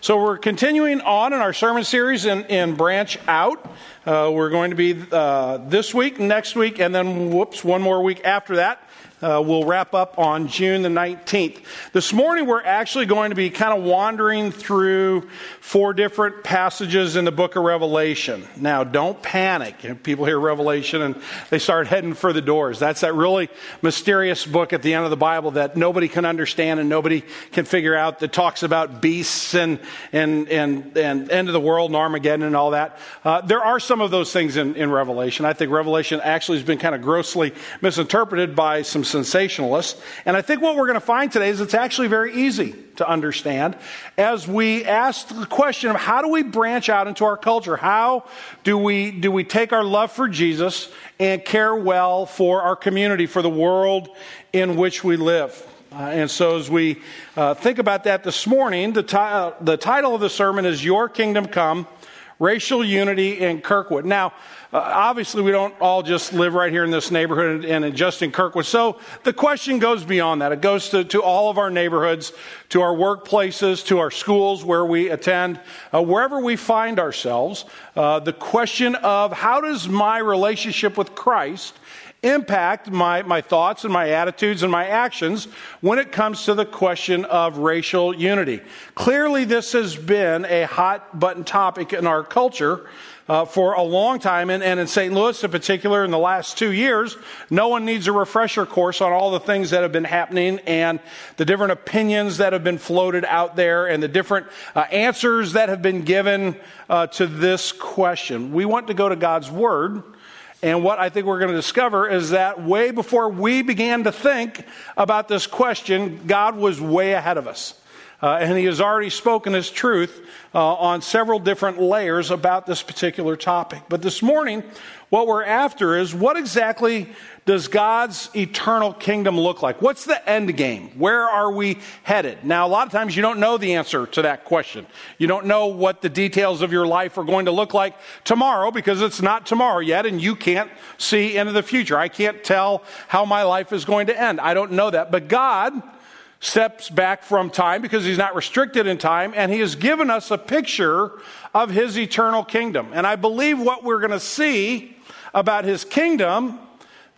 So we're continuing on in our sermon series in, in Branch Out. Uh, we're going to be uh, this week, next week, and then whoops, one more week after that uh, we'll wrap up on June the 19th. This morning, we're actually going to be kind of wandering through four different passages in the book of Revelation. Now, don't panic. You know, people hear Revelation and they start heading for the doors. That's that really mysterious book at the end of the Bible that nobody can understand and nobody can figure out that talks about beasts and, and, and, and end of the world and Armageddon and all that. Uh, there are some of those things in, in Revelation. I think Revelation actually has been kind of grossly misinterpreted by some sensationalists. And I think what we're going to find today is it's actually very easy to understand as we ask the question of how do we branch out into our culture? How do we, do we take our love for Jesus and care well for our community, for the world in which we live? Uh, and so, as we uh, think about that this morning, the, ti- the title of the sermon is Your Kingdom Come Racial Unity in Kirkwood. Now, uh, obviously, we don't all just live right here in this neighborhood and just in Kirkwood. So the question goes beyond that. It goes to, to all of our neighborhoods, to our workplaces, to our schools where we attend, uh, wherever we find ourselves. Uh, the question of how does my relationship with Christ impact my, my thoughts and my attitudes and my actions when it comes to the question of racial unity. Clearly, this has been a hot button topic in our culture uh, for a long time, and, and in St. Louis in particular, in the last two years, no one needs a refresher course on all the things that have been happening and the different opinions that have been floated out there and the different uh, answers that have been given uh, to this question. We want to go to God's Word. And what I think we're going to discover is that way before we began to think about this question, God was way ahead of us. Uh, and he has already spoken his truth uh, on several different layers about this particular topic. But this morning, what we're after is what exactly does God's eternal kingdom look like? What's the end game? Where are we headed? Now, a lot of times you don't know the answer to that question. You don't know what the details of your life are going to look like tomorrow because it's not tomorrow yet and you can't see into the future. I can't tell how my life is going to end. I don't know that. But God, steps back from time because he's not restricted in time, and he has given us a picture of his eternal kingdom. And I believe what we're going to see about his kingdom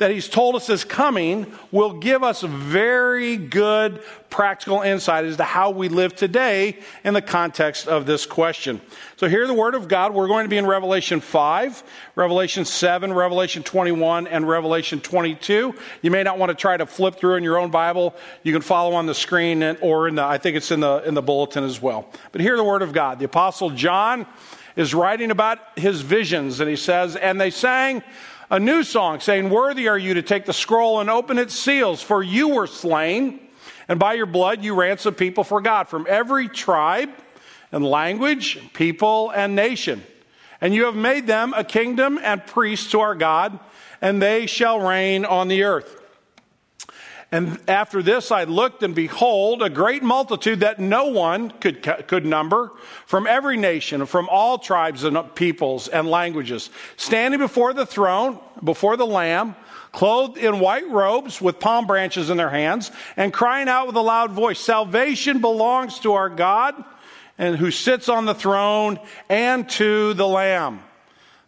that he's told us is coming will give us very good practical insight as to how we live today in the context of this question. So, hear the word of God. We're going to be in Revelation 5, Revelation 7, Revelation 21, and Revelation 22. You may not want to try to flip through in your own Bible. You can follow on the screen or in the, I think it's in the, in the bulletin as well. But hear the word of God. The Apostle John is writing about his visions, and he says, And they sang a new song saying, Worthy are you to take the scroll and open its seals, for you were slain, and by your blood you ransomed people for God from every tribe and language, people and nation. And you have made them a kingdom and priests to our God, and they shall reign on the earth. And after this I looked, and behold, a great multitude that no one could, could number from every nation, from all tribes and peoples and languages, standing before the throne, before the Lamb, clothed in white robes with palm branches in their hands, and crying out with a loud voice Salvation belongs to our God, and who sits on the throne, and to the Lamb.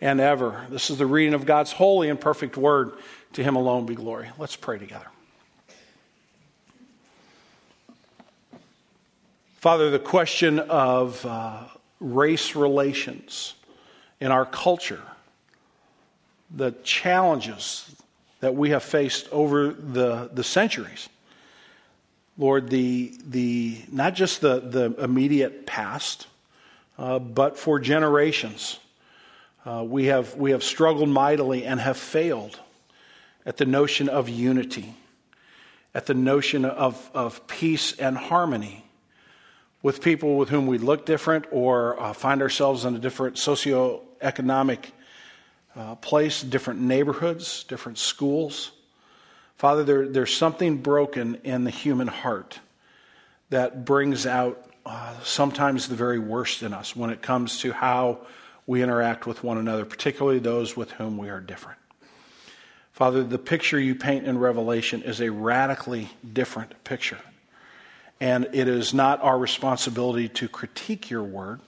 and ever. This is the reading of God's holy and perfect word. To him alone be glory. Let's pray together. Father, the question of uh, race relations in our culture, the challenges that we have faced over the, the centuries, Lord, the, the, not just the, the immediate past, uh, but for generations. Uh, we, have, we have struggled mightily and have failed at the notion of unity, at the notion of, of peace and harmony with people with whom we look different or uh, find ourselves in a different socioeconomic uh, place, different neighborhoods, different schools. Father, there, there's something broken in the human heart that brings out uh, sometimes the very worst in us when it comes to how we interact with one another, particularly those with whom we are different. Father, the picture you paint in Revelation is a radically different picture. And it is not our responsibility to critique your word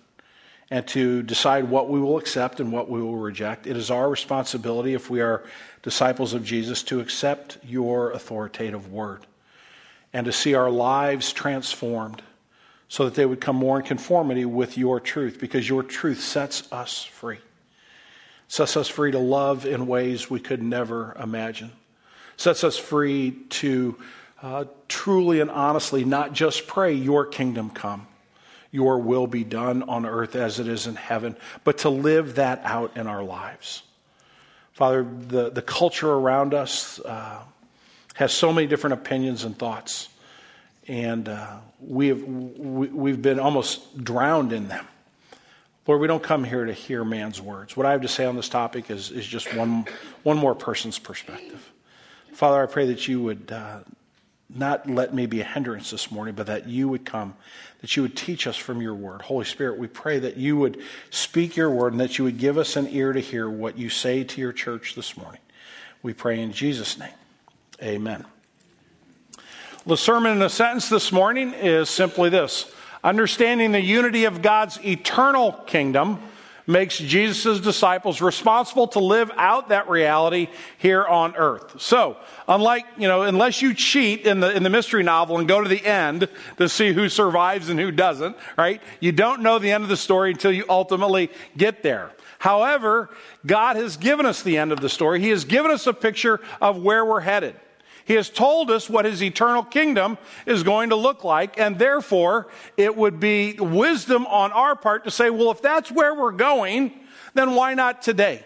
and to decide what we will accept and what we will reject. It is our responsibility, if we are disciples of Jesus, to accept your authoritative word and to see our lives transformed so that they would come more in conformity with your truth, because your truth sets us free. Sets us free to love in ways we could never imagine. Sets us free to uh, truly and honestly not just pray, Your kingdom come, Your will be done on earth as it is in heaven, but to live that out in our lives. Father, the, the culture around us uh, has so many different opinions and thoughts, and uh, we have, we, we've been almost drowned in them. Lord, we don't come here to hear man's words. What I have to say on this topic is, is just one, one more person's perspective. Father, I pray that you would uh, not let me be a hindrance this morning, but that you would come, that you would teach us from your word. Holy Spirit, we pray that you would speak your word and that you would give us an ear to hear what you say to your church this morning. We pray in Jesus' name. Amen. The sermon in a sentence this morning is simply this Understanding the unity of God's eternal kingdom makes Jesus' disciples responsible to live out that reality here on earth. So, unlike, you know, unless you cheat in the, in the mystery novel and go to the end to see who survives and who doesn't, right? You don't know the end of the story until you ultimately get there. However, God has given us the end of the story. He has given us a picture of where we're headed. He has told us what his eternal kingdom is going to look like, and therefore it would be wisdom on our part to say, well, if that's where we're going, then why not today?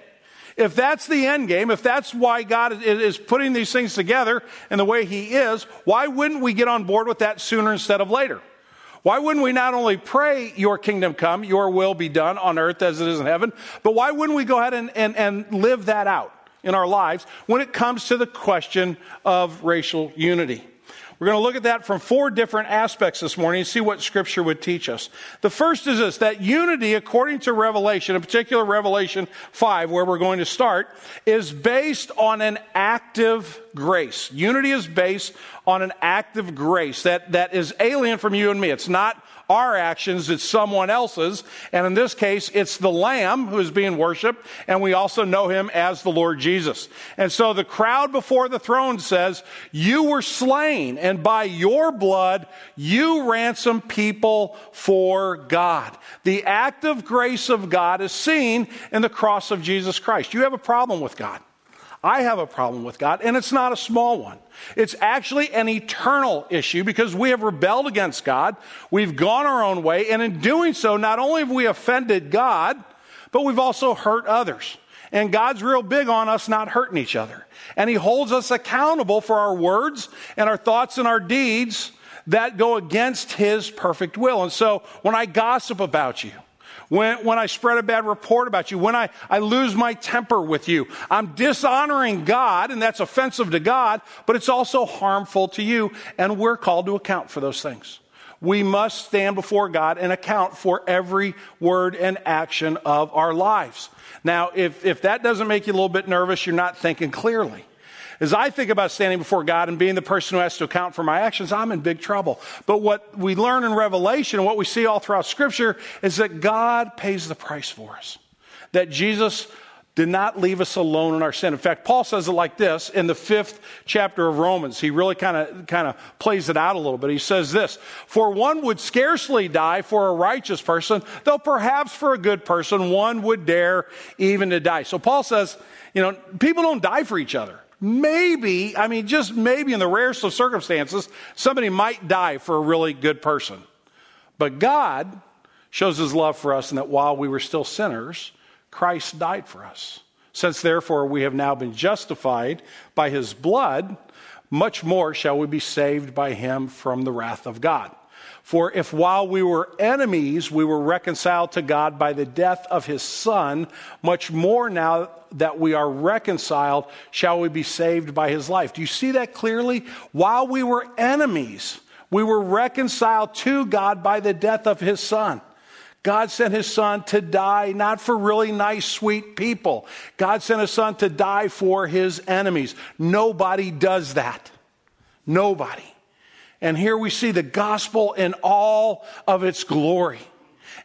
If that's the end game, if that's why God is putting these things together in the way He is, why wouldn't we get on board with that sooner instead of later? Why wouldn't we not only pray, Your kingdom come, Your will be done on earth as it is in heaven, but why wouldn't we go ahead and, and, and live that out? In our lives when it comes to the question of racial unity. We're going to look at that from four different aspects this morning and see what Scripture would teach us. The first is this that unity, according to Revelation, in particular Revelation 5, where we're going to start, is based on an active grace. Unity is based on an active grace that, that is alien from you and me. It's not our actions, it's someone else's. And in this case, it's the Lamb who is being worshiped, and we also know him as the Lord Jesus. And so the crowd before the throne says, You were slain, and by your blood, you ransom people for God. The active grace of God is seen in the cross of Jesus Christ. You have a problem with God. I have a problem with God, and it's not a small one. It's actually an eternal issue because we have rebelled against God. We've gone our own way, and in doing so, not only have we offended God, but we've also hurt others. And God's real big on us not hurting each other. And He holds us accountable for our words and our thoughts and our deeds that go against His perfect will. And so when I gossip about you, when, when I spread a bad report about you, when I, I lose my temper with you. I'm dishonoring God, and that's offensive to God, but it's also harmful to you, and we're called to account for those things. we must stand before God and account for every word and action of our lives. Now, if, if that doesn't make you a little bit nervous, you're not thinking clearly. As I think about standing before God and being the person who has to account for my actions, I'm in big trouble. But what we learn in Revelation, and what we see all throughout Scripture, is that God pays the price for us. That Jesus did not leave us alone in our sin. In fact, Paul says it like this in the fifth chapter of Romans. He really kind of kind of plays it out a little bit. He says this: "For one would scarcely die for a righteous person, though perhaps for a good person one would dare even to die." So Paul says, you know, people don't die for each other. Maybe, I mean, just maybe in the rarest of circumstances, somebody might die for a really good person. But God shows his love for us in that while we were still sinners, Christ died for us. Since therefore we have now been justified by his blood, much more shall we be saved by him from the wrath of God. For if while we were enemies, we were reconciled to God by the death of his Son, much more now that we are reconciled, shall we be saved by his life. Do you see that clearly? While we were enemies, we were reconciled to God by the death of his Son. God sent his son to die not for really nice, sweet people. God sent his son to die for his enemies. Nobody does that. Nobody. And here we see the gospel in all of its glory.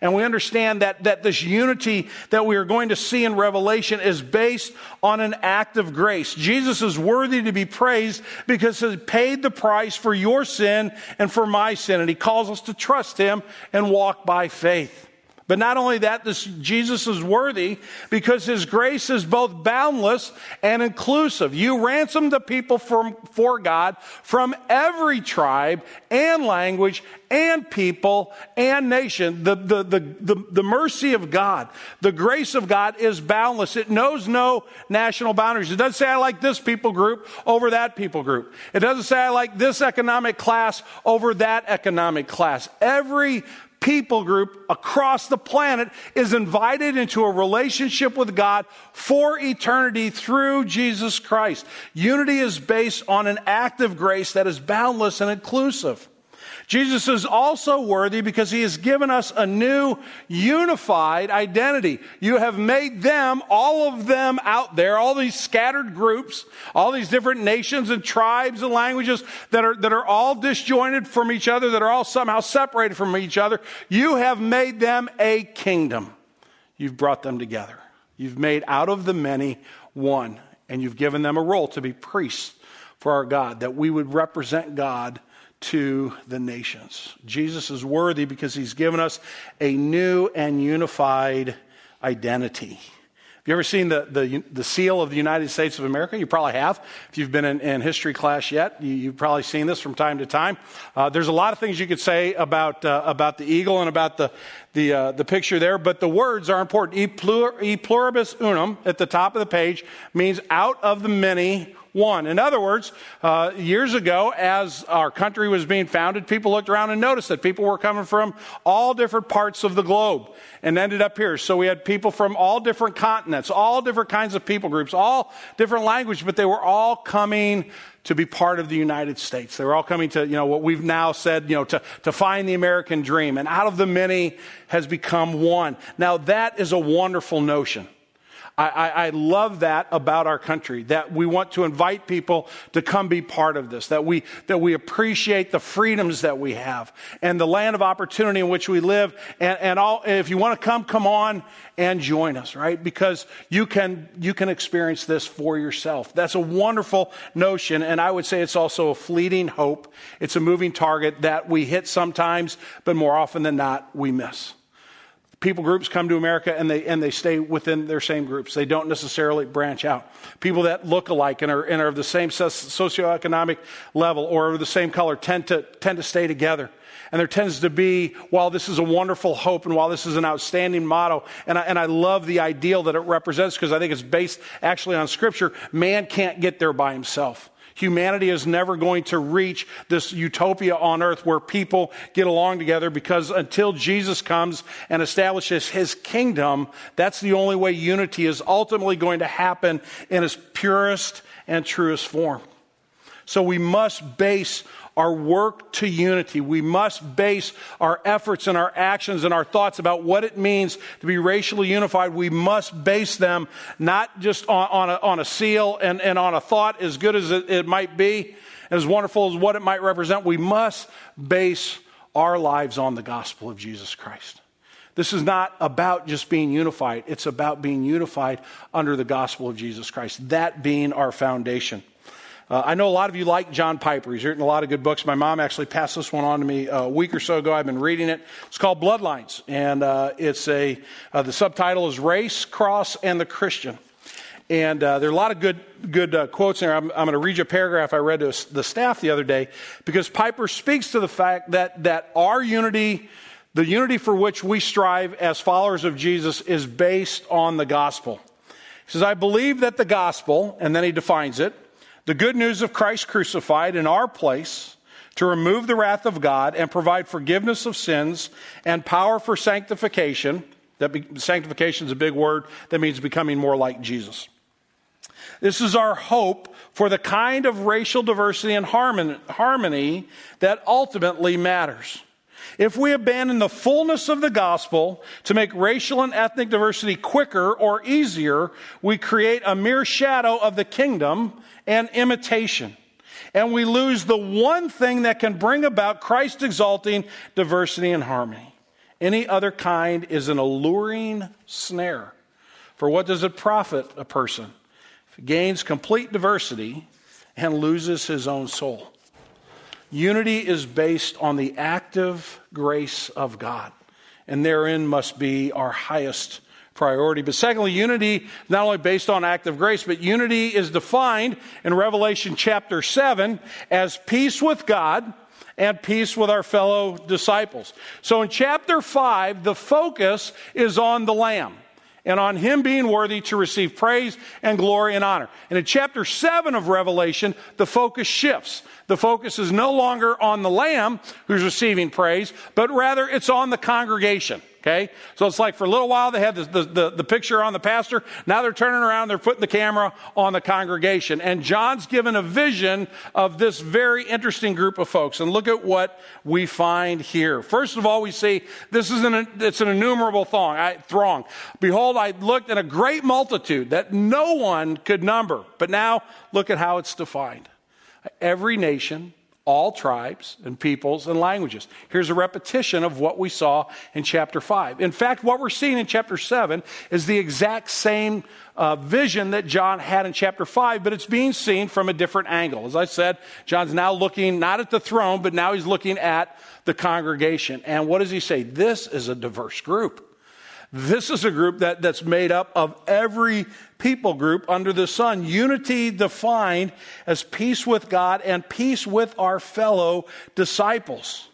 And we understand that, that this unity that we are going to see in Revelation is based on an act of grace. Jesus is worthy to be praised because he paid the price for your sin and for my sin. And he calls us to trust him and walk by faith. But not only that, this, Jesus is worthy because his grace is both boundless and inclusive. You ransomed the people from, for God from every tribe and language and people and nation. The, the, the, the, the mercy of God, the grace of God is boundless. It knows no national boundaries. It doesn't say I like this people group over that people group. It doesn't say I like this economic class over that economic class. Every people group across the planet is invited into a relationship with God for eternity through Jesus Christ. Unity is based on an act of grace that is boundless and inclusive. Jesus is also worthy because he has given us a new unified identity. You have made them, all of them out there, all these scattered groups, all these different nations and tribes and languages that are, that are all disjointed from each other, that are all somehow separated from each other. You have made them a kingdom. You've brought them together. You've made out of the many one, and you've given them a role to be priests for our God, that we would represent God to the nations. Jesus is worthy because he's given us a new and unified identity. Have you ever seen the, the, the, seal of the United States of America? You probably have. If you've been in, in history class yet, you, have probably seen this from time to time. Uh, there's a lot of things you could say about, uh, about the eagle and about the, the, uh, the picture there, but the words are important. E, plur, e pluribus unum at the top of the page means out of the many one. In other words, uh, years ago, as our country was being founded, people looked around and noticed that people were coming from all different parts of the globe and ended up here. So we had people from all different continents, all different kinds of people groups, all different language, but they were all coming to be part of the United States. They were all coming to, you know, what we've now said, you know, to, to find the American dream. And out of the many has become one. Now that is a wonderful notion. I, I, I, love that about our country, that we want to invite people to come be part of this, that we, that we appreciate the freedoms that we have and the land of opportunity in which we live. And, and all, if you want to come, come on and join us, right? Because you can, you can experience this for yourself. That's a wonderful notion. And I would say it's also a fleeting hope. It's a moving target that we hit sometimes, but more often than not, we miss people groups come to America and they, and they stay within their same groups. They don't necessarily branch out. People that look alike and are, and are of the same socioeconomic level or of the same color tend to, tend to stay together. And there tends to be, while this is a wonderful hope and while this is an outstanding motto, and I, and I love the ideal that it represents because I think it's based actually on scripture, man can't get there by himself. Humanity is never going to reach this utopia on earth where people get along together because until Jesus comes and establishes his kingdom, that's the only way unity is ultimately going to happen in its purest and truest form. So we must base our work to unity. We must base our efforts and our actions and our thoughts about what it means to be racially unified. We must base them not just on, on, a, on a, seal and, and on a thought, as good as it, it might be, as wonderful as what it might represent. We must base our lives on the gospel of Jesus Christ. This is not about just being unified, it's about being unified under the gospel of Jesus Christ, that being our foundation. Uh, I know a lot of you like John Piper. He's written a lot of good books. My mom actually passed this one on to me a week or so ago. I've been reading it. It's called Bloodlines, and uh, it's a uh, the subtitle is Race, Cross, and the Christian. And uh, there are a lot of good good uh, quotes in there. I'm, I'm going to read you a paragraph I read to the staff the other day because Piper speaks to the fact that that our unity. The unity for which we strive as followers of Jesus is based on the gospel. He says, I believe that the gospel, and then he defines it, the good news of Christ crucified in our place to remove the wrath of God and provide forgiveness of sins and power for sanctification. That be, sanctification is a big word that means becoming more like Jesus. This is our hope for the kind of racial diversity and harmony that ultimately matters. If we abandon the fullness of the gospel to make racial and ethnic diversity quicker or easier, we create a mere shadow of the kingdom and imitation. And we lose the one thing that can bring about Christ exalting diversity and harmony. Any other kind is an alluring snare. For what does it profit a person if he gains complete diversity and loses his own soul? Unity is based on the active grace of God, and therein must be our highest priority. But secondly, unity not only based on active grace, but unity is defined in Revelation chapter 7 as peace with God and peace with our fellow disciples. So in chapter 5, the focus is on the Lamb and on him being worthy to receive praise and glory and honor. And in chapter 7 of Revelation, the focus shifts. The focus is no longer on the Lamb who's receiving praise, but rather it's on the congregation. Okay? So it's like for a little while they had the, the, the, the, picture on the pastor. Now they're turning around, they're putting the camera on the congregation. And John's given a vision of this very interesting group of folks. And look at what we find here. First of all, we see this is an, it's an innumerable throng. I, throng. Behold, I looked at a great multitude that no one could number. But now look at how it's defined. Every nation, all tribes and peoples and languages. Here's a repetition of what we saw in chapter 5. In fact, what we're seeing in chapter 7 is the exact same uh, vision that John had in chapter 5, but it's being seen from a different angle. As I said, John's now looking not at the throne, but now he's looking at the congregation. And what does he say? This is a diverse group. This is a group that, that's made up of every people group under the sun. Unity defined as peace with God and peace with our fellow disciples.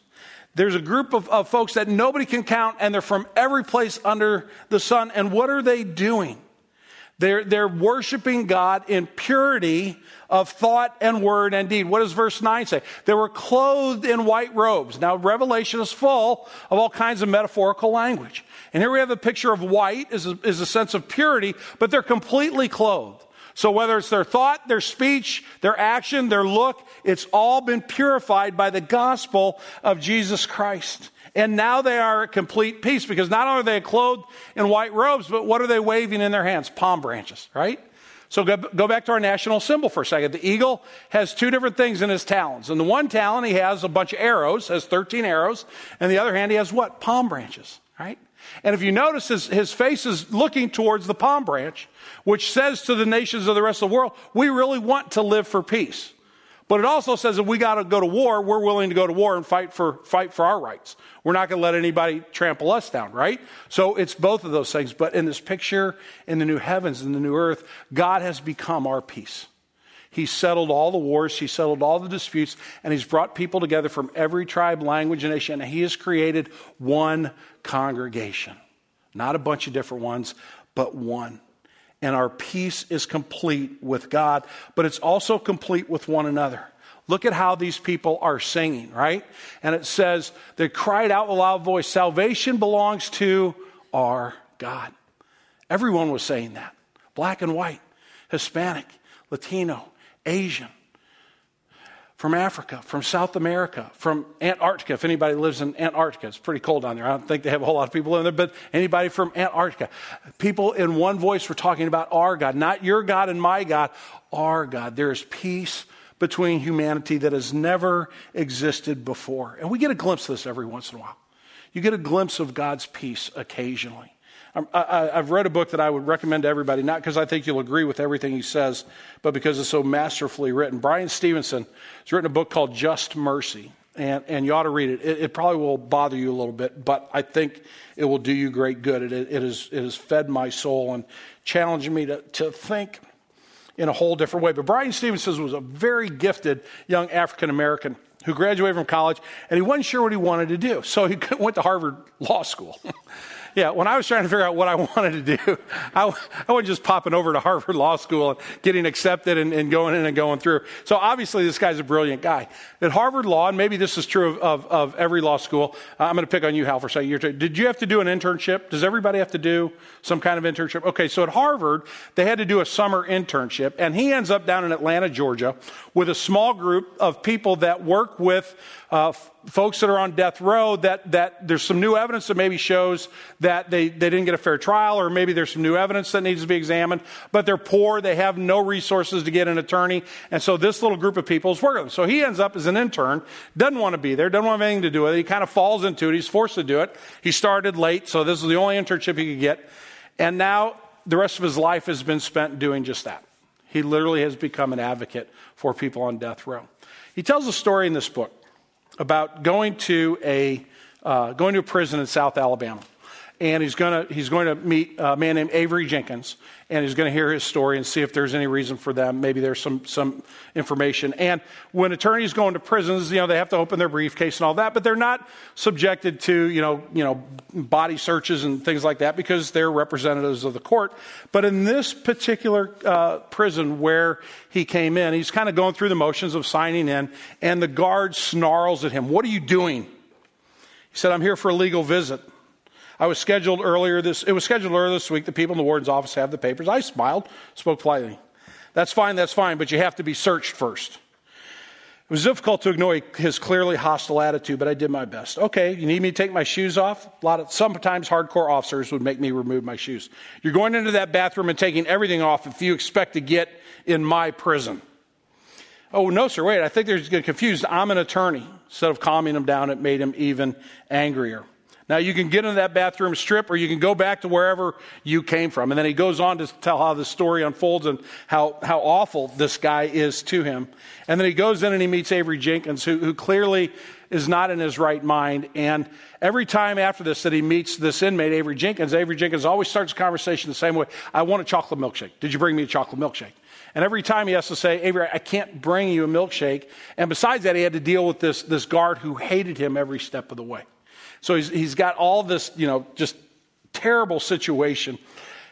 There's a group of, of folks that nobody can count, and they're from every place under the sun. And what are they doing? They're, they're worshiping God in purity of thought and word and deed. What does verse 9 say? They were clothed in white robes. Now, Revelation is full of all kinds of metaphorical language. And here we have a picture of white is a, is a sense of purity, but they're completely clothed. So whether it's their thought, their speech, their action, their look, it's all been purified by the gospel of Jesus Christ. And now they are at complete peace because not only are they clothed in white robes, but what are they waving in their hands? Palm branches, right? So go, go back to our national symbol for a second. The eagle has two different things in his talons. In the one talon, he has a bunch of arrows, has 13 arrows. And the other hand, he has what? Palm branches, right? And if you notice, his, his face is looking towards the palm branch, which says to the nations of the rest of the world, we really want to live for peace. But it also says if we got to go to war, we're willing to go to war and fight for, fight for our rights. We're not going to let anybody trample us down, right? So it's both of those things. But in this picture, in the new heavens and the new earth, God has become our peace. He's settled all the wars, He's settled all the disputes, and He's brought people together from every tribe, language, and nation, and He has created one congregation. Not a bunch of different ones, but one. And our peace is complete with God, but it's also complete with one another. Look at how these people are singing, right? And it says, they cried out with a loud voice, Salvation belongs to our God. Everyone was saying that black and white, Hispanic, Latino, Asian. From Africa, from South America, from Antarctica. If anybody lives in Antarctica, it's pretty cold down there. I don't think they have a whole lot of people in there, but anybody from Antarctica. People in one voice were talking about our God, not your God and my God, our God. There is peace between humanity that has never existed before. And we get a glimpse of this every once in a while. You get a glimpse of God's peace occasionally. I, have read a book that I would recommend to everybody, not because I think you'll agree with everything he says, but because it's so masterfully written. Bryan Stevenson has written a book called Just Mercy, and, and you ought to read it. it. it. probably will bother you a little bit, but I think it will do you great good. It, it, has, it has fed my soul and challenged me to, to think in a whole different way. But Bryan Stevenson was a very gifted young African American who graduated from college, and he wasn't sure what he wanted to do. So he went to Harvard Law School. Yeah, when I was trying to figure out what I wanted to do, I, I wasn't just popping over to Harvard Law School and getting accepted and, and, going in and going through. So obviously, this guy's a brilliant guy. At Harvard Law, and maybe this is true of, of, of every law school, uh, I'm going to pick on you, Hal, for a second. Did you have to do an internship? Does everybody have to do some kind of internship? Okay, so at Harvard, they had to do a summer internship, and he ends up down in Atlanta, Georgia, with a small group of people that work with uh, folks that are on death row that, that there's some new evidence that maybe shows that they, they didn't get a fair trial, or maybe there's some new evidence that needs to be examined, but they're poor, they have no resources to get an attorney, and so this little group of people is working. So he ends up as an intern, doesn't want to be there, doesn't want anything to do with it. He kind of falls into it, he's forced to do it. He started late, so this is the only internship he could get. And now the rest of his life has been spent doing just that. He literally has become an advocate for people on death row. He tells a story in this book about going to a uh, going to a prison in South Alabama, and he's going to he's going to meet a man named Avery Jenkins, and he's going to hear his story and see if there's any reason for them. Maybe there's some some information. And when attorneys go into prisons, you know they have to open their briefcase and all that, but they're not subjected to you know you know body searches and things like that because they're representatives of the court. But in this particular uh, prison where he came in, he's kind of going through the motions of signing in, and the guard snarls at him, "What are you doing?" He said, "I'm here for a legal visit." I was scheduled earlier this, it was scheduled earlier this week. The people in the warden's office have the papers. I smiled, spoke politely. That's fine, that's fine, but you have to be searched first. It was difficult to ignore his clearly hostile attitude, but I did my best. Okay, you need me to take my shoes off? A lot of sometimes hardcore officers would make me remove my shoes. You're going into that bathroom and taking everything off if you expect to get in my prison. Oh, no, sir, wait, I think they're confused. I'm an attorney. Instead of calming him down, it made him even angrier. Now you can get into that bathroom strip or you can go back to wherever you came from. And then he goes on to tell how the story unfolds and how, how awful this guy is to him. And then he goes in and he meets Avery Jenkins, who, who clearly is not in his right mind. And every time after this that he meets this inmate, Avery Jenkins, Avery Jenkins always starts the conversation the same way. I want a chocolate milkshake. Did you bring me a chocolate milkshake? And every time he has to say, Avery, I can't bring you a milkshake. And besides that, he had to deal with this, this guard who hated him every step of the way. So he's, he's got all this, you know, just terrible situation.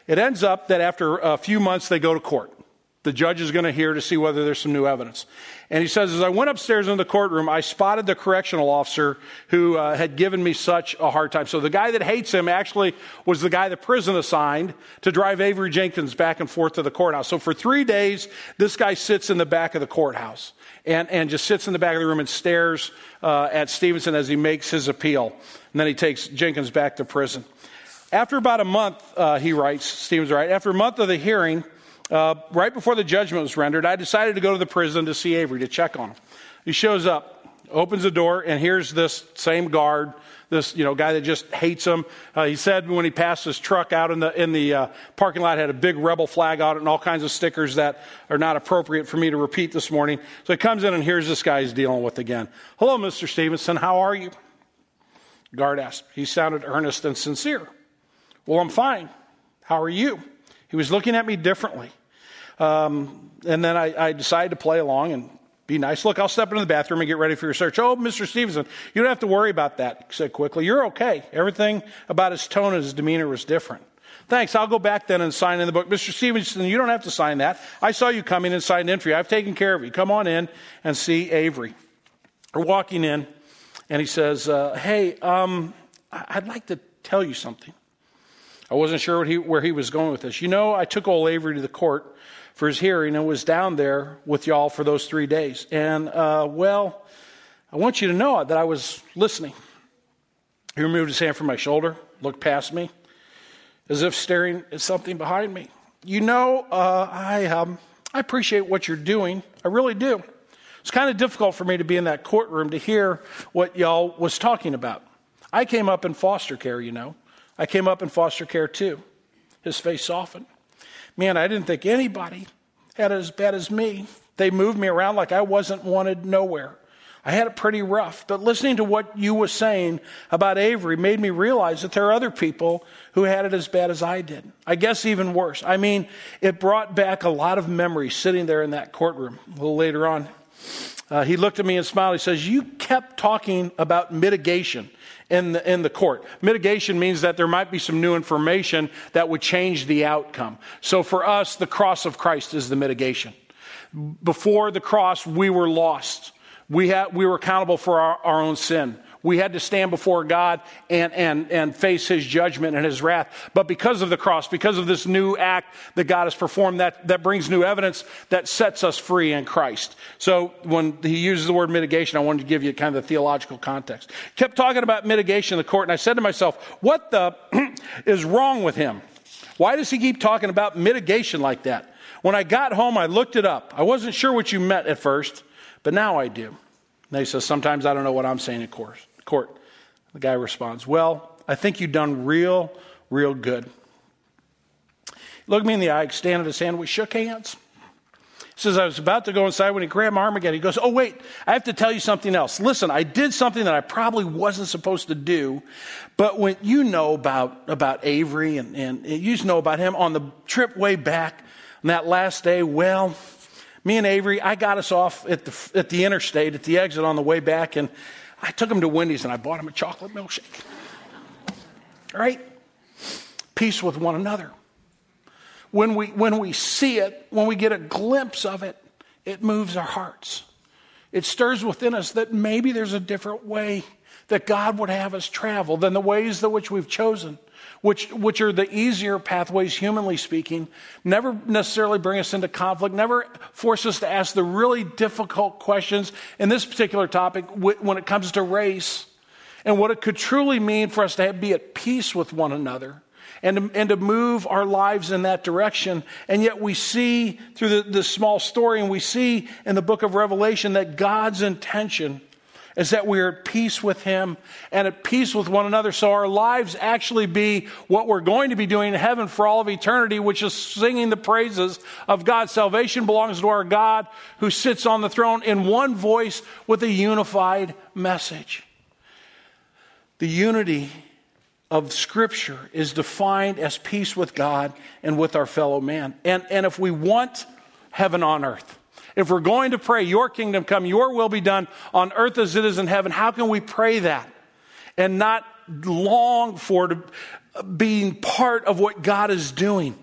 It ends up that after a few months, they go to court. The judge is going to hear to see whether there's some new evidence. And he says, As I went upstairs in the courtroom, I spotted the correctional officer who uh, had given me such a hard time. So the guy that hates him actually was the guy the prison assigned to drive Avery Jenkins back and forth to the courthouse. So for three days, this guy sits in the back of the courthouse and, and just sits in the back of the room and stares uh, at Stevenson as he makes his appeal. And then he takes Jenkins back to prison. After about a month, uh, he writes, Stevens writes, after a month of the hearing, uh, right before the judgment was rendered, I decided to go to the prison to see Avery to check on him. He shows up, opens the door, and here's this same guard this you know guy that just hates him. Uh, he said when he passed his truck out in the in the uh, parking lot had a big rebel flag on it and all kinds of stickers that are not appropriate for me to repeat this morning. So he comes in and here's this guy he's dealing with again. Hello, Mr. Stevenson. How are you? Guard asked. He sounded earnest and sincere. Well, I'm fine. How are you? He was looking at me differently. Um, and then I, I, decided to play along and be nice. Look, I'll step into the bathroom and get ready for your search. Oh, Mr. Stevenson, you don't have to worry about that, he said quickly. You're okay. Everything about his tone and his demeanor was different. Thanks. I'll go back then and sign in the book. Mr. Stevenson, you don't have to sign that. I saw you coming and signed in for you. I've taken care of you. Come on in and see Avery. We're walking in, and he says, uh, Hey, um, I'd like to tell you something. I wasn't sure he, where he was going with this. You know, I took old Avery to the court for his hearing and was down there with y'all for those three days. And, uh, well, I want you to know that I was listening. He removed his hand from my shoulder, looked past me, as if staring at something behind me. You know, uh, I, um, I appreciate what you're doing. I really do. It's kind of difficult for me to be in that courtroom to hear what y'all was talking about. I came up in foster care, you know. I came up in foster care too. His face softened. Man, I didn't think anybody had it as bad as me. They moved me around like I wasn't wanted nowhere. I had it pretty rough, but listening to what you were saying about Avery made me realize that there are other people who had it as bad as I did. I guess even worse. I mean, it brought back a lot of memories sitting there in that courtroom a little later on. Uh, he looked at me and smiled. He says, You kept talking about mitigation in the, in the court. Mitigation means that there might be some new information that would change the outcome. So for us, the cross of Christ is the mitigation. Before the cross, we were lost. We, had, we were accountable for our, our own sin. We had to stand before God and, and, and face his judgment and his wrath. But because of the cross, because of this new act that God has performed, that, that brings new evidence that sets us free in Christ. So when he uses the word mitigation, I wanted to give you kind of the theological context. Kept talking about mitigation in the court, and I said to myself, what the is wrong with him? Why does he keep talking about mitigation like that? When I got home, I looked it up. I wasn't sure what you meant at first. But now I do. And he says, Sometimes I don't know what I'm saying of court. Court. The guy responds, Well, I think you've done real, real good. Looked me in the eye, extended his hand, we shook hands. He says, I was about to go inside when he grabbed my arm again. He goes, Oh, wait, I have to tell you something else. Listen, I did something that I probably wasn't supposed to do, but when you know about, about Avery and, and you know about him on the trip way back on that last day, well, me and Avery, I got us off at the, at the interstate, at the exit on the way back, and I took him to Wendy's and I bought him a chocolate milkshake. All right? Peace with one another. When we, when we see it, when we get a glimpse of it, it moves our hearts. It stirs within us that maybe there's a different way that God would have us travel than the ways that which we've chosen which, which are the easier pathways, humanly speaking, never necessarily bring us into conflict, never force us to ask the really difficult questions in this particular topic when it comes to race and what it could truly mean for us to have, be at peace with one another and to, and to move our lives in that direction. And yet we see through the, the small story and we see in the book of Revelation that God's intention is that we are at peace with Him and at peace with one another. So our lives actually be what we're going to be doing in heaven for all of eternity, which is singing the praises of God. Salvation belongs to our God who sits on the throne in one voice with a unified message. The unity of Scripture is defined as peace with God and with our fellow man. And, and if we want heaven on earth, if we're going to pray, Your kingdom come, Your will be done on earth as it is in heaven, how can we pray that and not long for being part of what God is doing?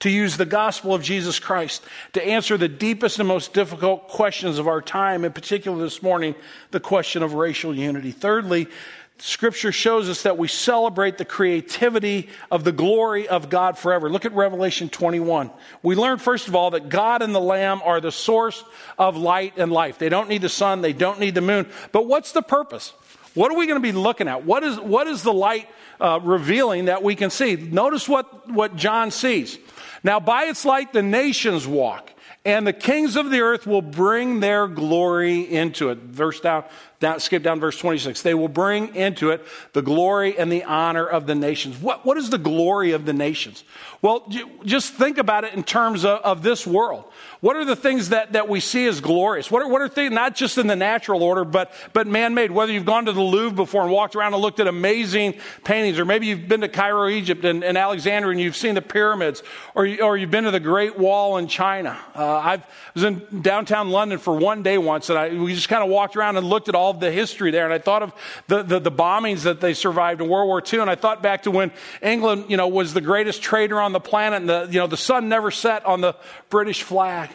To use the gospel of Jesus Christ to answer the deepest and most difficult questions of our time, in particular this morning, the question of racial unity. Thirdly, Scripture shows us that we celebrate the creativity of the glory of God forever. Look at Revelation 21. We learn, first of all, that God and the Lamb are the source of light and life. They don't need the sun, they don't need the moon. But what's the purpose? What are we going to be looking at? What is, what is the light uh, revealing that we can see? Notice what, what John sees. Now, by its light, the nations walk and the kings of the earth will bring their glory into it. Verse down, down, skip down verse 26. They will bring into it the glory and the honor of the nations. What, what is the glory of the nations? Well, just think about it in terms of, of this world. What are the things that, that we see as glorious? What are, what are things, not just in the natural order, but, but man made? Whether you've gone to the Louvre before and walked around and looked at amazing paintings, or maybe you've been to Cairo, Egypt, and, and Alexandria and you've seen the pyramids, or, you, or you've been to the Great Wall in China. Uh, I was in downtown London for one day once, and I, we just kind of walked around and looked at all of the history there. And I thought of the, the, the bombings that they survived in World War II, and I thought back to when England, you know, was the greatest trader on the planet, and the, you know, the sun never set on the British flag.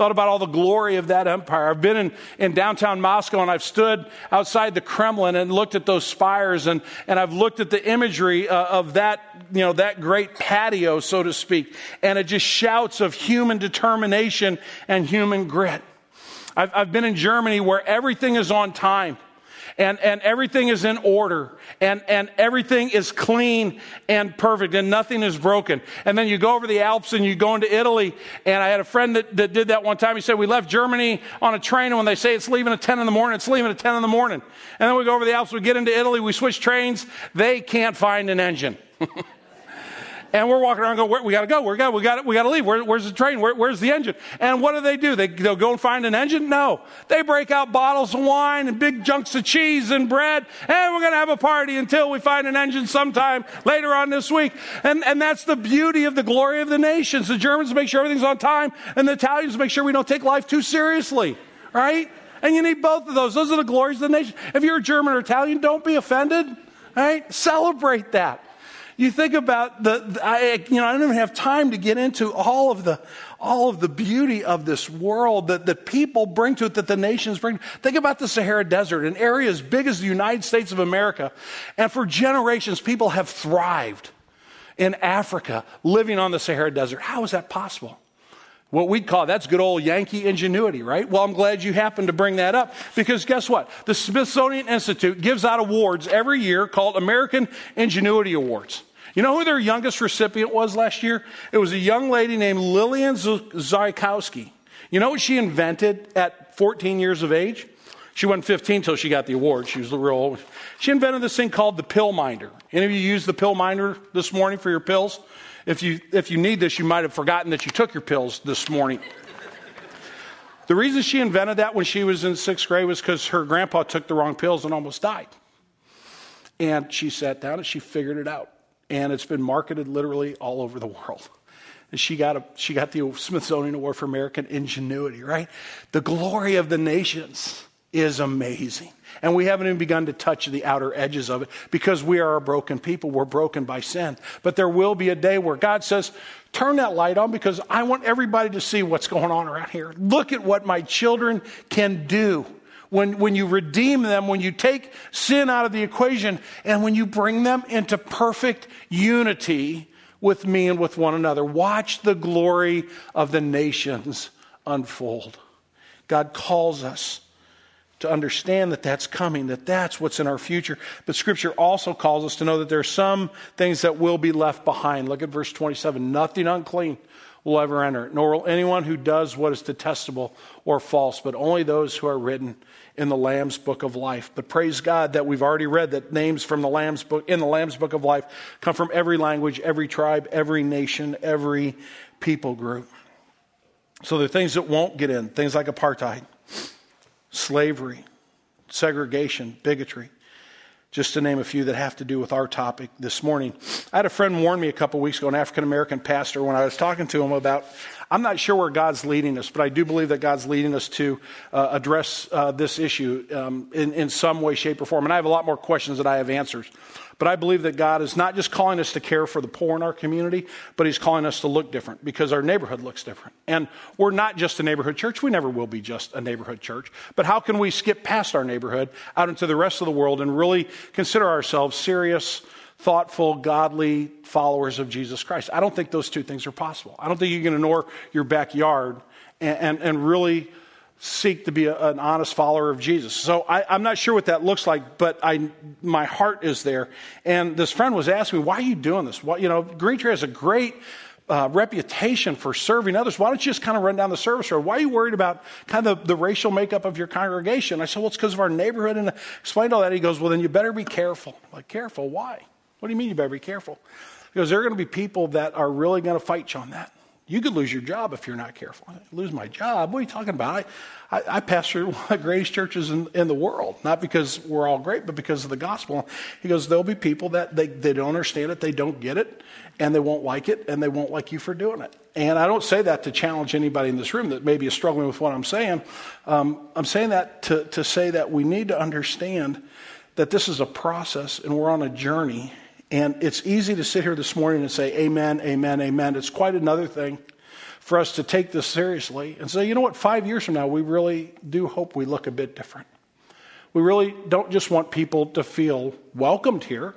thought about all the glory of that empire. I've been in, in downtown Moscow and I've stood outside the Kremlin and looked at those spires and, and I've looked at the imagery uh, of that, you know, that great patio, so to speak. And it just shouts of human determination and human grit. I've, I've been in Germany where everything is on time and, and everything is in order and, and everything is clean and perfect and nothing is broken. And then you go over the Alps and you go into Italy. And I had a friend that, that did that one time. He said, We left Germany on a train, and when they say it's leaving at 10 in the morning, it's leaving at 10 in the morning. And then we go over the Alps, we get into Italy, we switch trains, they can't find an engine. And we're walking around going, we got to go, we got we got we got to leave. Where, where's the train? Where, where's the engine? And what do they do? They, they'll go and find an engine? No. They break out bottles of wine and big chunks of cheese and bread, and we're going to have a party until we find an engine sometime later on this week. And, and that's the beauty of the glory of the nations. The Germans make sure everything's on time, and the Italians make sure we don't take life too seriously, right? And you need both of those. Those are the glories of the nation. If you're a German or Italian, don't be offended, right? Celebrate that. You think about the, the, I, you know, I don't even have time to get into all of the, all of the beauty of this world that, that people bring to it, that the nations bring. Think about the Sahara Desert, an area as big as the United States of America. And for generations, people have thrived in Africa, living on the Sahara Desert. How is that possible? What we'd call that's good old Yankee ingenuity, right? Well, I'm glad you happened to bring that up because guess what? The Smithsonian Institute gives out awards every year called American Ingenuity Awards. You know who their youngest recipient was last year? It was a young lady named Lillian Zajkowski. You know what she invented at 14 years of age? She wasn't 15 until she got the award. She was the real old. She invented this thing called the pill minder. Any of you used the pill minder this morning for your pills? If you, if you need this, you might have forgotten that you took your pills this morning. the reason she invented that when she was in sixth grade was because her grandpa took the wrong pills and almost died. And she sat down and she figured it out and it's been marketed literally all over the world. And she got, a, she got the Smithsonian Award for American Ingenuity, right? The glory of the nations is amazing. And we haven't even begun to touch the outer edges of it because we are a broken people. We're broken by sin. But there will be a day where God says, Turn that light on because I want everybody to see what's going on around here. Look at what my children can do when, when you redeem them, when you take sin out of the equation, and when you bring them into perfect unity with me and with one another. Watch the glory of the nations unfold. God calls us to understand that that's coming, that that's what's in our future. But Scripture also calls us to know that there are some things that will be left behind. Look at verse 27 nothing unclean will ever enter, nor will anyone who does what is detestable or false, but only those who are written in the Lamb's book of life. But praise God that we've already read that names from the Lamb's book in the Lamb's book of life come from every language, every tribe, every nation, every people group. So there are things that won't get in, things like apartheid, slavery, segregation, bigotry just to name a few that have to do with our topic this morning. I had a friend warn me a couple weeks ago, an African American pastor, when I was talking to him about, I'm not sure where God's leading us, but I do believe that God's leading us to uh, address uh, this issue um, in, in some way, shape, or form. And I have a lot more questions than I have answers. But I believe that God is not just calling us to care for the poor in our community, but He's calling us to look different because our neighborhood looks different. And we're not just a neighborhood church. We never will be just a neighborhood church. But how can we skip past our neighborhood out into the rest of the world and really consider ourselves serious, thoughtful, godly followers of Jesus Christ? I don't think those two things are possible. I don't think you can ignore your backyard and, and, and really seek to be a, an honest follower of Jesus. So I, am not sure what that looks like, but I, my heart is there. And this friend was asking me, why are you doing this? What, you know, Green Tree has a great uh, reputation for serving others. Why don't you just kind of run down the service road? Why are you worried about kind of the, the racial makeup of your congregation? I said, well, it's because of our neighborhood. And I explained all that. He goes, well, then you better be careful. I'm like, careful? Why? What do you mean you better be careful? Because there are going to be people that are really going to fight you on that. You could lose your job if you're not careful. lose my job? What are you talking about? I, I, I pastor one of the greatest churches in, in the world, not because we're all great, but because of the gospel. He goes, There'll be people that they, they don't understand it, they don't get it, and they won't like it, and they won't like you for doing it. And I don't say that to challenge anybody in this room that maybe is struggling with what I'm saying. Um, I'm saying that to, to say that we need to understand that this is a process and we're on a journey and it's easy to sit here this morning and say, Amen, Amen, Amen. It's quite another thing for us to take this seriously and say, you know what, five years from now, we really do hope we look a bit different. We really don't just want people to feel welcomed here,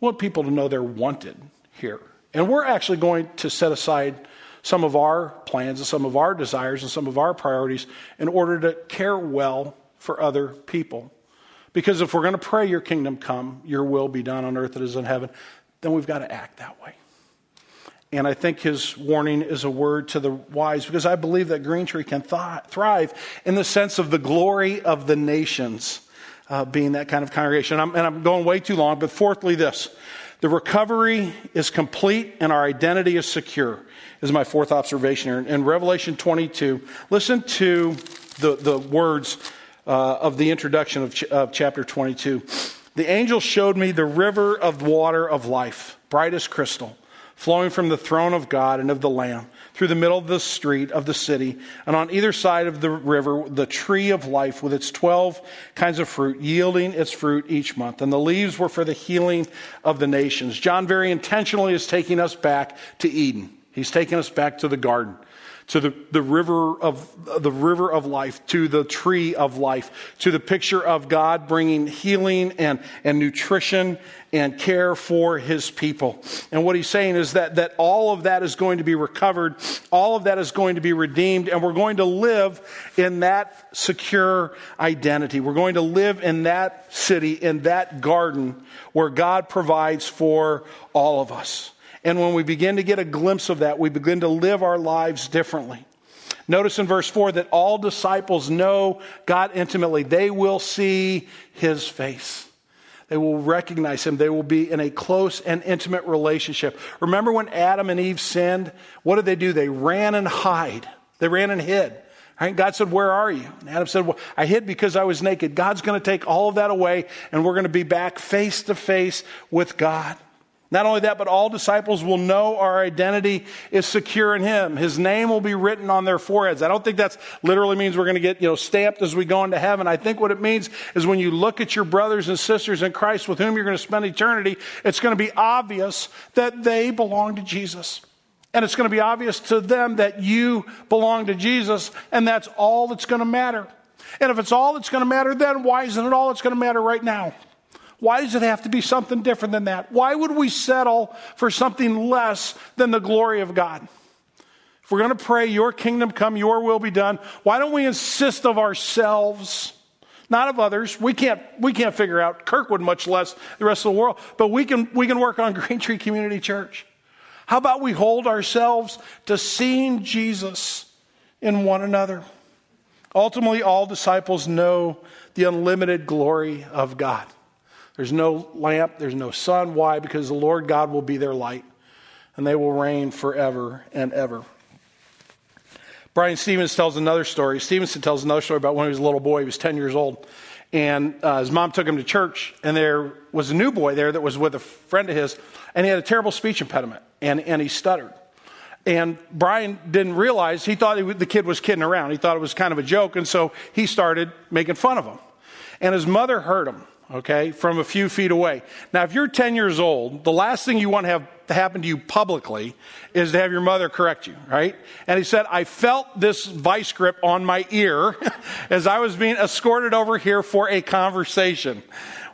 we want people to know they're wanted here. And we're actually going to set aside some of our plans and some of our desires and some of our priorities in order to care well for other people. Because if we're going to pray, Your kingdom come, Your will be done on earth as in heaven, then we've got to act that way. And I think his warning is a word to the wise because I believe that Green Tree can th- thrive in the sense of the glory of the nations uh, being that kind of congregation. And I'm, and I'm going way too long, but fourthly, this the recovery is complete and our identity is secure, is my fourth observation here. In Revelation 22, listen to the, the words uh, of the introduction of, ch- of chapter 22. The angel showed me the river of water of life, bright as crystal flowing from the throne of God and of the Lamb through the middle of the street of the city. And on either side of the river, the tree of life with its 12 kinds of fruit, yielding its fruit each month. And the leaves were for the healing of the nations. John very intentionally is taking us back to Eden. He's taking us back to the garden to the, the river of the river of life, to the tree of life, to the picture of God bringing healing and, and nutrition and care for his people. And what he's saying is that, that all of that is going to be recovered, all of that is going to be redeemed, and we're going to live in that secure identity. We're going to live in that city, in that garden where God provides for all of us. And when we begin to get a glimpse of that, we begin to live our lives differently. Notice in verse 4 that all disciples know God intimately. They will see his face. They will recognize him. They will be in a close and intimate relationship. Remember when Adam and Eve sinned? What did they do? They ran and hide. They ran and hid. God said, Where are you? And Adam said, Well, I hid because I was naked. God's going to take all of that away, and we're going to be back face to face with God. Not only that, but all disciples will know our identity is secure in Him. His name will be written on their foreheads. I don't think that's literally means we're going to get, you know, stamped as we go into heaven. I think what it means is when you look at your brothers and sisters in Christ with whom you're going to spend eternity, it's going to be obvious that they belong to Jesus. And it's going to be obvious to them that you belong to Jesus, and that's all that's going to matter. And if it's all that's going to matter, then why isn't it all that's going to matter right now? Why does it have to be something different than that? Why would we settle for something less than the glory of God? If we're going to pray, Your kingdom come, Your will be done, why don't we insist of ourselves? Not of others. We can't, we can't figure out Kirkwood, much less the rest of the world, but we can, we can work on Green Tree Community Church. How about we hold ourselves to seeing Jesus in one another? Ultimately, all disciples know the unlimited glory of God. There's no lamp, there's no sun. Why? Because the Lord God will be their light, and they will reign forever and ever. Bryan Stevens tells another story. Stevenson tells another story about when he was a little boy. He was 10 years old. And uh, his mom took him to church, and there was a new boy there that was with a friend of his, and he had a terrible speech impediment, and, and he stuttered. And Bryan didn't realize, he thought he, the kid was kidding around. He thought it was kind of a joke, and so he started making fun of him. And his mother heard him okay, from a few feet away. Now, if you're 10 years old, the last thing you want to have happen to you publicly is to have your mother correct you, right? And he said, I felt this vice grip on my ear as I was being escorted over here for a conversation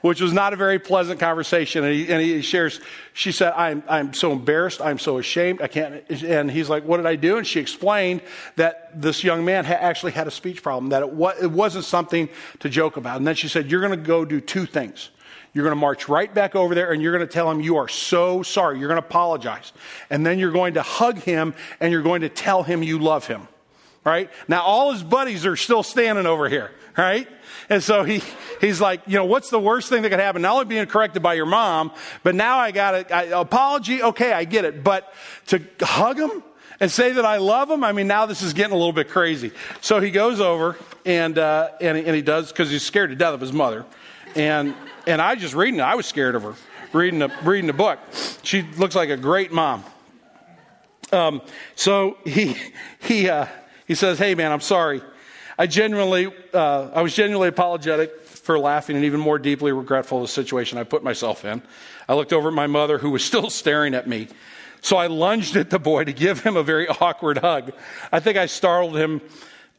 which was not a very pleasant conversation. And he, and he shares, she said, I'm, I'm so embarrassed. I'm so ashamed. I can't. And he's like, What did I do? And she explained that this young man ha- actually had a speech problem, that it, wa- it wasn't something to joke about. And then she said, You're going to go do two things. You're going to march right back over there and you're going to tell him you are so sorry. You're going to apologize. And then you're going to hug him and you're going to tell him you love him. Right? Now, all his buddies are still standing over here. Right? And so he, he's like, you know, what's the worst thing that could happen? Not only being corrected by your mom, but now I got an apology. Okay, I get it. But to hug him and say that I love him, I mean, now this is getting a little bit crazy. So he goes over and, uh, and, and he does, because he's scared to death of his mother. And, and I just reading it, I was scared of her reading the, reading the book. She looks like a great mom. Um, so he, he, uh, he says, Hey, man, I'm sorry. I genuinely, uh, I was genuinely apologetic for laughing and even more deeply regretful of the situation I put myself in. I looked over at my mother, who was still staring at me. So I lunged at the boy to give him a very awkward hug. I think I startled him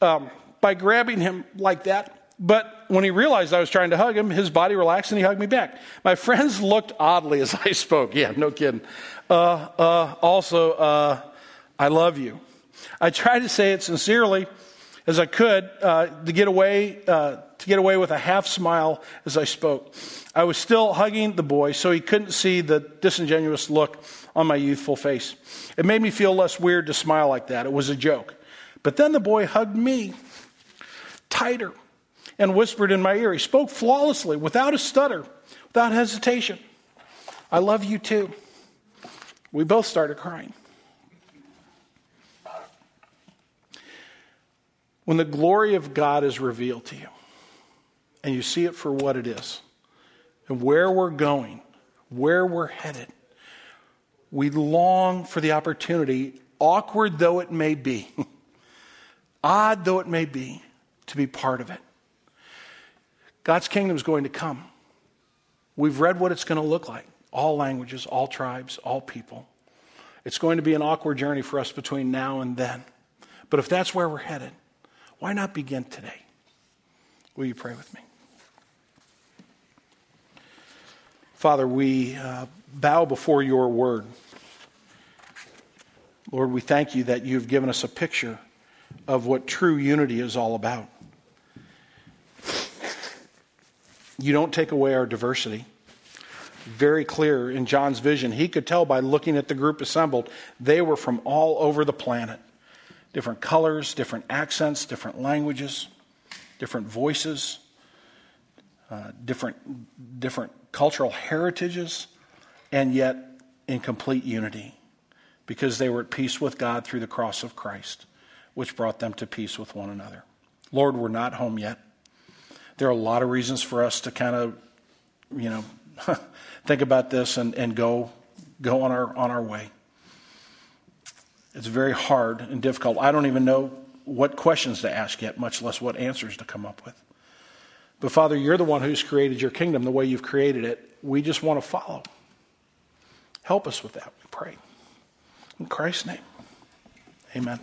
um, by grabbing him like that. But when he realized I was trying to hug him, his body relaxed and he hugged me back. My friends looked oddly as I spoke. Yeah, no kidding. Uh, uh, also, uh, I love you. I tried to say it sincerely as I could uh, to get away uh, to get away with a half smile as I spoke. I was still hugging the boy, so he couldn't see the disingenuous look on my youthful face. It made me feel less weird to smile like that. It was a joke. But then the boy hugged me tighter and whispered in my ear. He spoke flawlessly, without a stutter, without hesitation. I love you too. We both started crying. When the glory of God is revealed to you, and you see it for what it is, and where we're going, where we're headed, we long for the opportunity, awkward though it may be, odd though it may be, to be part of it. God's kingdom is going to come. We've read what it's going to look like all languages, all tribes, all people. It's going to be an awkward journey for us between now and then. But if that's where we're headed, why not begin today? Will you pray with me? Father, we uh, bow before your word. Lord, we thank you that you've given us a picture of what true unity is all about. You don't take away our diversity. Very clear in John's vision. He could tell by looking at the group assembled, they were from all over the planet. Different colors, different accents, different languages, different voices, uh, different, different cultural heritages, and yet in complete unity because they were at peace with God through the cross of Christ, which brought them to peace with one another. Lord, we're not home yet. There are a lot of reasons for us to kind of, you know, think about this and, and go, go on, our, on our way. It's very hard and difficult. I don't even know what questions to ask yet, much less what answers to come up with. But Father, you're the one who's created your kingdom the way you've created it. We just want to follow. Help us with that, we pray. In Christ's name, amen.